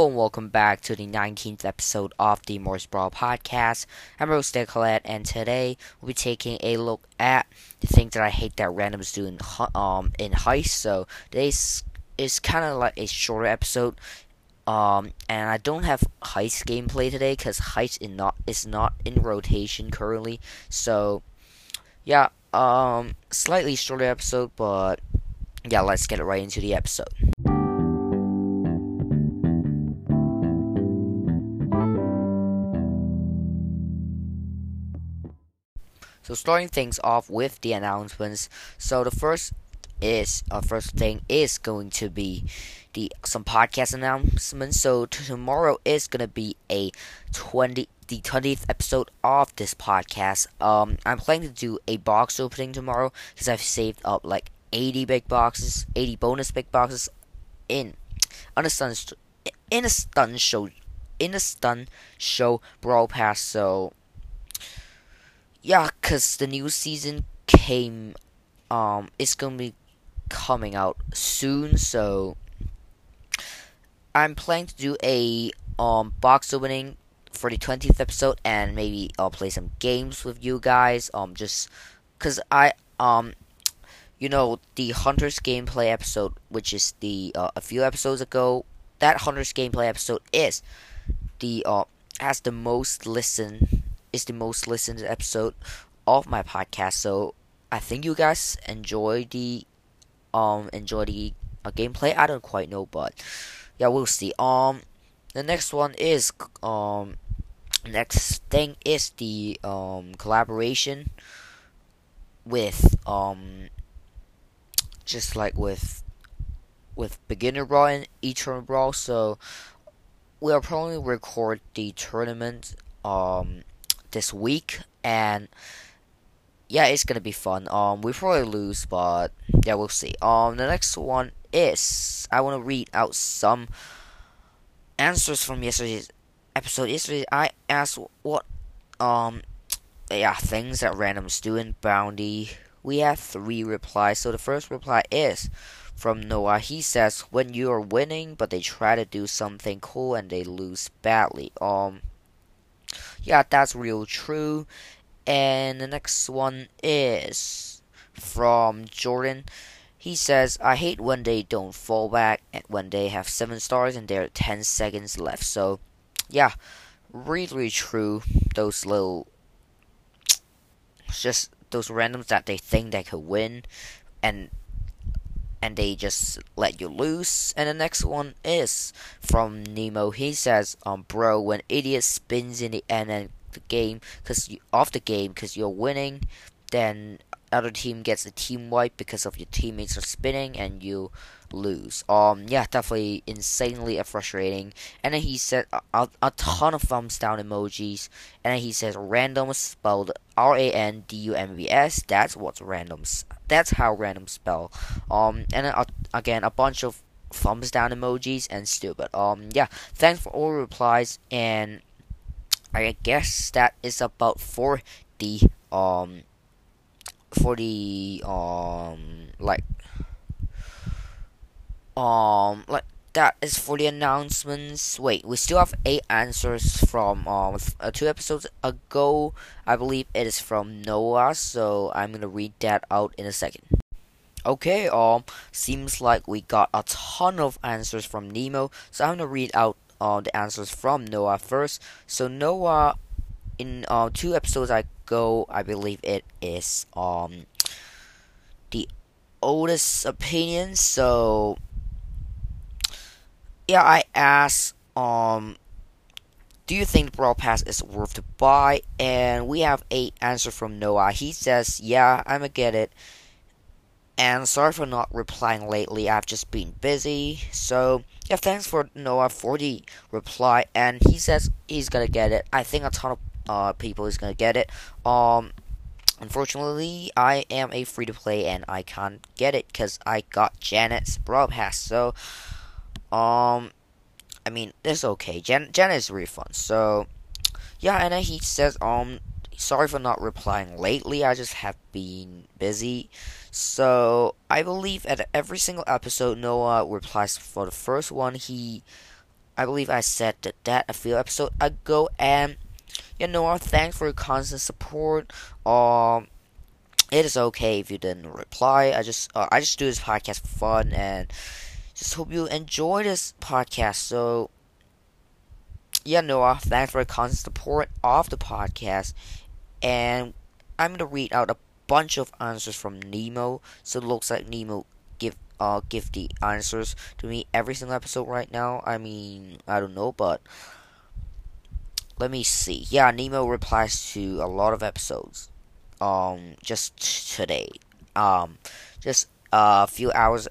Hello and welcome back to the 19th episode of the Mortis Brawl podcast. I'm Rose Colette, and today we'll be taking a look at the things that I hate that randoms do in um in Heist. So today's is kind of like a shorter episode, um, and I don't have Heist gameplay today because Heist is not is not in rotation currently. So yeah, um, slightly shorter episode, but yeah, let's get right into the episode. So starting things off with the announcements. So the first is uh, first thing is going to be the some podcast announcements. So tomorrow is gonna be a twenty the twentieth episode of this podcast. Um, I'm planning to do a box opening tomorrow because I've saved up like eighty big boxes, eighty bonus big boxes in on a stun in a Stunt Show in a Stunt Show brawl pass. So yeah, cause the new season came, um, it's gonna be coming out soon, so I'm planning to do a um box opening for the 20th episode, and maybe I'll play some games with you guys. Um, just cause I um, you know, the Hunters gameplay episode, which is the uh, a few episodes ago, that Hunters gameplay episode is the uh has the most listen is the most listened episode of my podcast. So I think you guys enjoy the um enjoy the uh, gameplay. I don't quite know, but yeah, we'll see. Um, the next one is um next thing is the um collaboration with um just like with with beginner brawl and eternal brawl so we'll probably record the tournament um this week, and yeah, it's gonna be fun. Um, we probably lose, but yeah, we'll see. Um, the next one is I want to read out some answers from yesterday's episode. Yesterday, I asked what um yeah things that randoms do in Bounty. We have three replies. So the first reply is from Noah. He says when you are winning, but they try to do something cool and they lose badly. Um yeah, that's real true. And the next one is from Jordan. He says, I hate when they don't fall back when they have 7 stars and there are 10 seconds left. So, yeah, really, really true. Those little. Just those randoms that they think they could win. And and they just let you loose. And the next one is from Nemo. He says, "Um, bro, when idiot spins in the end of the game, cause you, off the game, cause you're winning, then other team gets a team wipe because of your teammates are spinning and you lose. Um, yeah, definitely insanely frustrating. And then he said a, a, ton of thumbs down emojis. And then he says random spelled R A N D U M V S. That's what's random. That's how random spell. Um, and uh, again a bunch of thumbs down emojis and stupid. Um, yeah. Thanks for all replies and. I guess that is about for the um for the um like um like that is for the announcements. Wait, we still have eight answers from um uh, two episodes ago. I believe it is from Noah, so I'm gonna read that out in a second. Okay, um, seems like we got a ton of answers from Nemo, so I'm gonna read out uh, the answers from Noah first. So Noah, in uh, two episodes ago, I believe it is um the oldest opinion. So yeah, I asked, um, do you think the Brawl Pass is worth to buy? And we have a answer from Noah. He says, yeah, I'ma get it. And sorry for not replying lately. I've just been busy. So yeah, thanks for Noah for the reply. And he says he's gonna get it. I think a ton of uh, people is gonna get it. Um, unfortunately, I am a free to play and I can't get it because I got Janet's Brawl Pass. So um, I mean, it's okay. Jan really fun. So, yeah, and then he says, um, sorry for not replying lately. I just have been busy. So, I believe at every single episode, Noah replies for the first one. He, I believe I said that, that a few episodes ago, and you know, thanks for your constant support. Um, it is okay if you didn't reply. I just uh, I just do this podcast for fun, and just hope you enjoy this podcast. So, yeah, Noah, thanks for your constant support of the podcast, and I'm gonna read out a bunch of answers from Nemo. So it looks like Nemo give uh give the answers to me every single episode right now. I mean, I don't know, but let me see. Yeah, Nemo replies to a lot of episodes. Um, just today. Um, just a few hours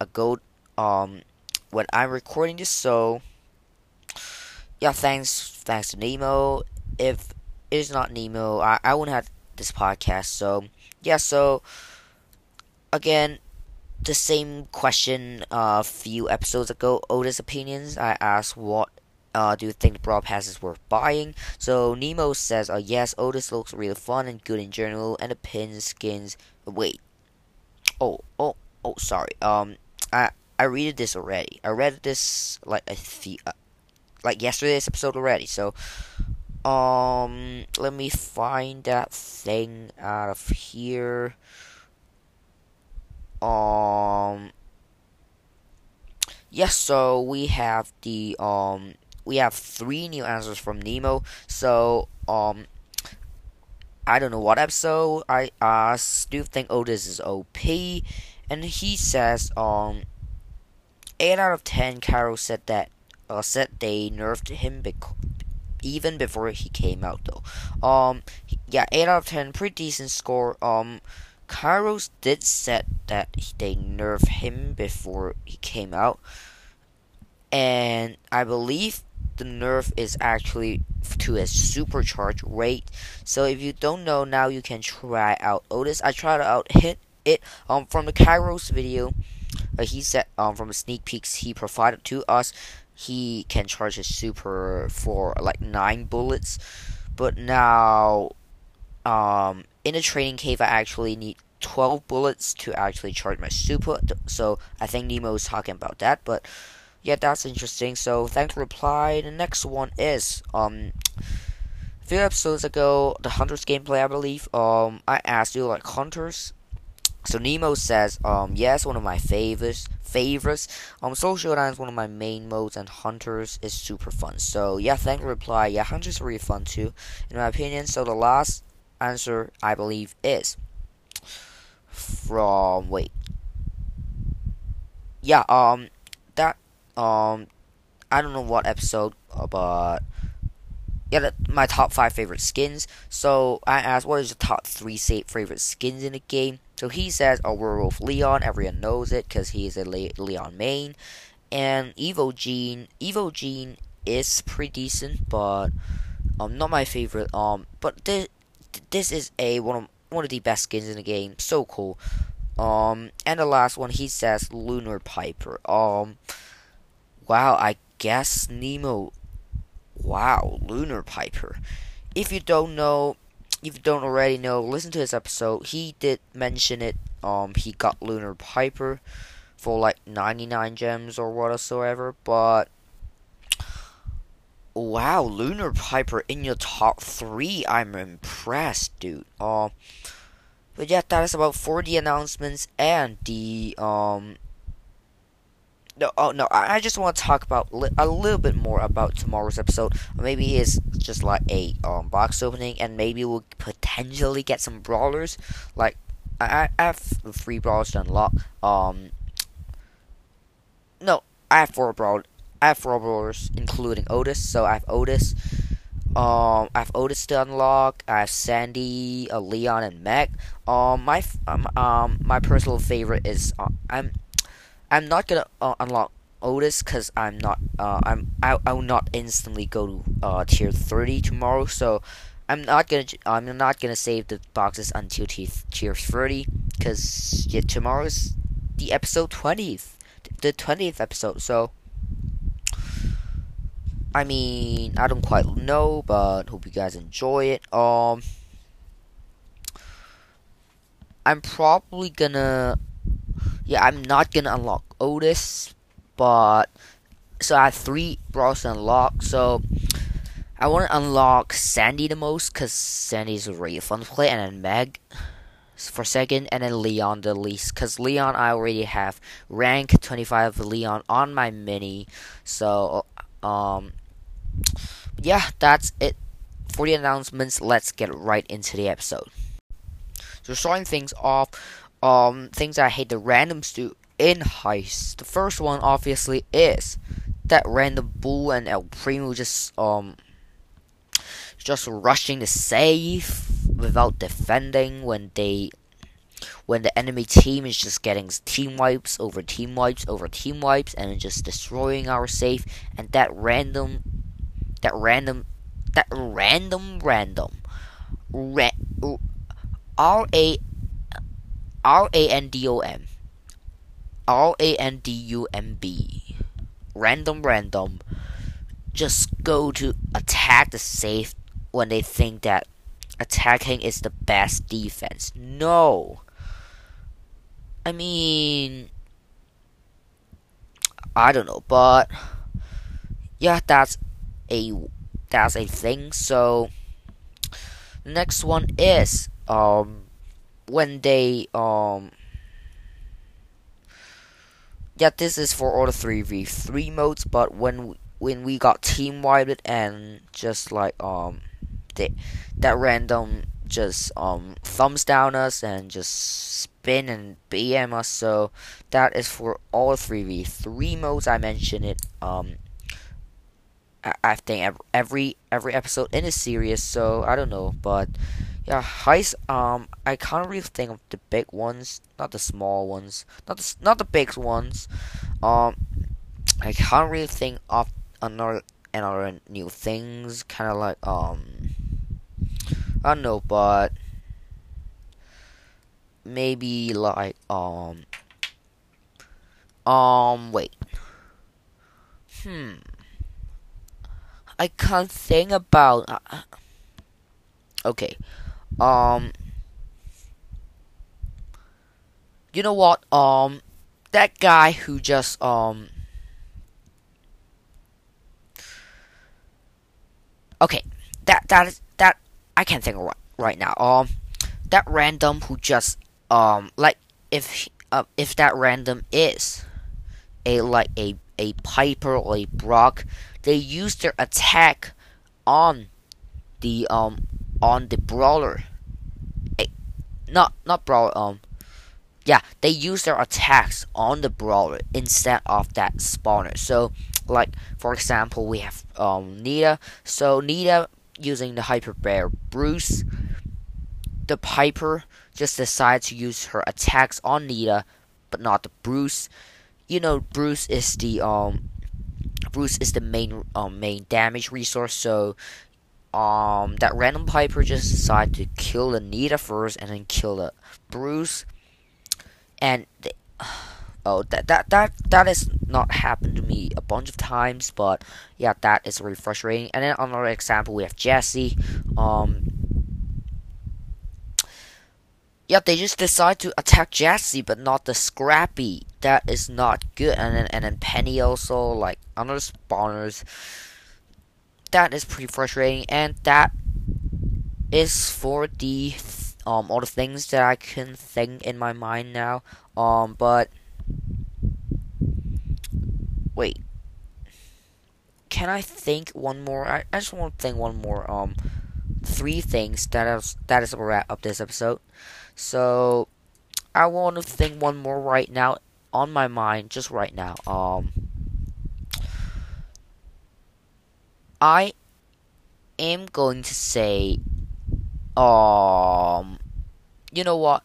ago. Um, when I'm recording this, so yeah, thanks, thanks to Nemo. If it is not Nemo, I, I wouldn't have this podcast. So yeah, so again, the same question uh, a few episodes ago. Otis opinions. I asked what uh, do you think the Pass is worth buying? So Nemo says, uh, yes, Otis looks really fun and good in general, and the pin skins. Wait, oh, oh, oh, sorry. Um, I I read this already. I read this like a few, uh, like yesterday's episode already. So, um, let me find that thing out of here. Um. Yes, so we have the um we have three new answers from Nemo. So, um, I don't know what episode I asked. Do you think Otis is OP? And he says, um, eight out of ten. Kairos said that, uh, said they nerfed him even before he came out though. Um, yeah, eight out of ten, pretty decent score. Um, Kairos did said that they nerfed him before he came out, and I believe the nerf is actually to a supercharged rate. So if you don't know now, you can try out Otis. I tried out hit it um from the Kairos video. He said um from the sneak peeks he provided to us, he can charge his super for like nine bullets. But now, um, in the training cave, I actually need 12 bullets to actually charge my super. So I think Nemo is talking about that, but yeah, that's interesting. So thanks for reply. The next one is um a few episodes ago, the Hunters gameplay, I believe. Um, I asked you like Hunters. So Nemo says, um, yes, one of my favorites. Favorites. Um, Social is one of my main modes, and Hunters is super fun. So yeah, thank reply. Yeah, Hunters are really fun too, in my opinion. So the last answer, I believe, is from wait. Yeah, um, that um, I don't know what episode, uh, but yeah, my top five favorite skins. So I asked, what is your top three favorite skins in the game? So he says, a Werewolf Leon. Everyone knows it because he's a Le- Leon main. And Evo Gene. Evo Gene is pretty decent, but um, not my favorite. Um, but this this is a one of one of the best skins in the game. So cool. Um, and the last one, he says Lunar Piper. Um, Wow, I guess Nemo. Wow, Lunar Piper. If you don't know, you don't already know, listen to this episode. He did mention it. Um, he got Lunar Piper for like 99 gems or whatsoever, but wow, Lunar Piper in your top three. I'm impressed, dude. Um, but yeah, that is about for the announcements and the um no, oh no, I, I just want to talk about li- a little bit more about tomorrow's episode. Maybe it's just like a um, box opening, and maybe we'll potentially get some brawlers. Like I, I have three brawlers to unlock. Um, no, I have four brawl. I have four brawlers, including Otis. So I have Otis. Um, I have Otis to unlock. I have Sandy, uh, Leon, and Meg. Um, my um, um my personal favorite is uh, I'm I'm not gonna uh, unlock Otis because I'm not uh, I'm I, I will not instantly go to uh, tier 30 tomorrow so I'm not gonna I'm not gonna save the boxes until t- tier 30 because yeah, tomorrow's the episode 20th the 20th episode so I mean I don't quite know but hope you guys enjoy it. Um I'm probably gonna yeah, I'm not gonna unlock Otis, but so I have three brawlers to unlock. So I want to unlock Sandy the most because Sandy's really fun to play, and then Meg for second, and then Leon the least. Because Leon, I already have rank 25 Leon on my mini. So, um, yeah, that's it for the announcements. Let's get right into the episode. So, starting things off, um, things I hate the randoms do in heists. The first one, obviously, is that random bull and El Primo just, um, just rushing the safe without defending when they when the enemy team is just getting team wipes over team wipes over team wipes and just destroying our safe and that random that random that random random ra- R A R A N D O M R A N D U M B random random just go to attack the safe when they think that attacking is the best defense. No. I mean, I don't know, but yeah, that's a that's a thing. So next one is um when they um yeah this is for all the 3v3 modes but when when we got team wiped and just like um they, that random just um thumbs down us and just spin and BM us. So that is for all 3v3 modes. I mentioned it. Um, I, I think every every episode in a series. So I don't know, but yeah, heist. Um, I can't really think of the big ones, not the small ones, not the not the big ones. Um, I can't really think of another another new things. Kind of like um I don't know, but maybe like um um wait. Hmm. I can't think about uh, uh Okay. Um You know what? Um that guy who just um Okay. That that is that I can't think of right, right now. Um, that random who just um like if uh, if that random is a like a a Piper or a Brock, they use their attack on the um on the brawler. A, not not brawler um yeah they use their attacks on the brawler instead of that spawner. So like for example we have um Nita. So Nita using the Hyper Bear Bruce. The Piper just decides to use her attacks on Nita, but not the Bruce. You know, Bruce is the um, Bruce is the main um main damage resource. So, um, that random Piper just decided to kill Anita first, and then kill the Bruce. And they, oh, that that that that has not happened to me a bunch of times, but yeah, that is really frustrating. And then another example, we have Jesse. Um, yeah, they just decide to attack Jesse, but not the Scrappy. That is not good. And then and then Penny also like another spawners. That is pretty frustrating, and that is for the um all the things that I can think in my mind now. Um, but wait. Can I think one more? I, I just want to think one more. Um, three things that is that is a wrap up this episode. So, I want to think one more right now on my mind, just right now. Um, I am going to say, um, you know what?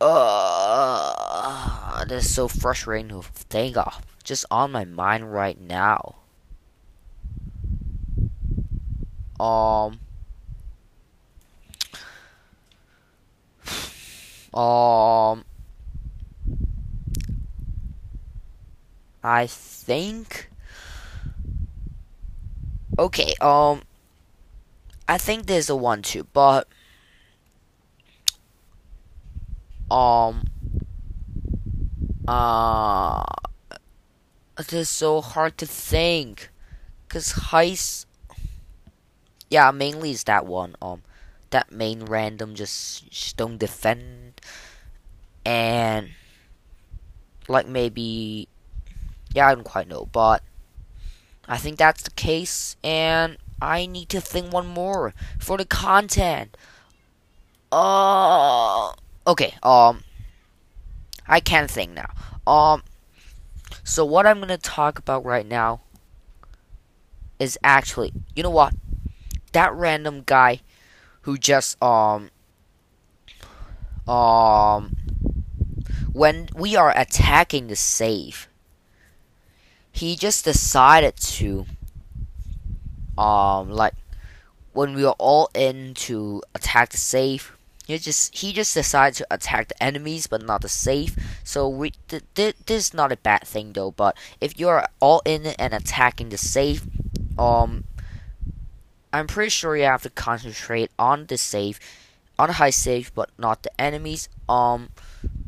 Uh, this is so frustrating to think of. Just on my mind right now. Um. Um. I think. Okay, um. I think there's a one too, but um Uh, it is so hard to think. Cause heist. Yeah, mainly is that one. Um, that main random just, just don't defend, and like maybe, yeah, I don't quite know, but I think that's the case, and I need to think one more for the content. Uh, okay. Um, I can think now. Um, so what I'm gonna talk about right now is actually, you know what? That random guy who just um um when we are attacking the safe, he just decided to um like when we are all in to attack the safe he just he just decided to attack the enemies but not the safe. So we th- th- this is not a bad thing though but if you're all in and attacking the safe um i'm pretty sure you have to concentrate on the safe on the high safe but not the enemies. Um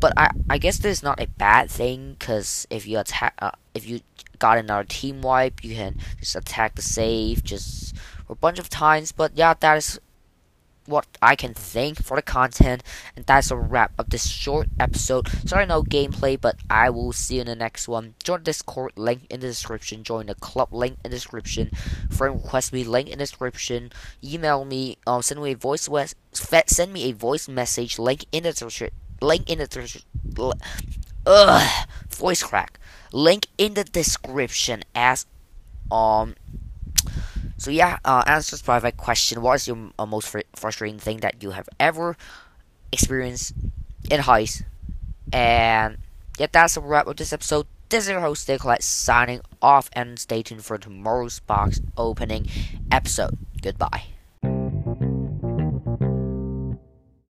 but i i guess this is not a bad thing because if you attack uh, if you got another team wipe you can just attack the safe just a bunch of times but yeah that is what I can think for the content, and that's a wrap of this short episode. Sorry, no gameplay, but I will see you in the next one. Join Discord link in the description. Join the club link in the description. Friend request me link in the description. Email me. Um, send me a voice. Send me a voice message link in the description. Link in the description. Ugh, voice crack. Link in the description as um so yeah, uh, answers private question. What is your uh, most fr- frustrating thing that you have ever experienced in heist? And yeah, that's a wrap of this episode. This is your host, Nicolette, signing off, and stay tuned for tomorrow's box opening episode. Goodbye.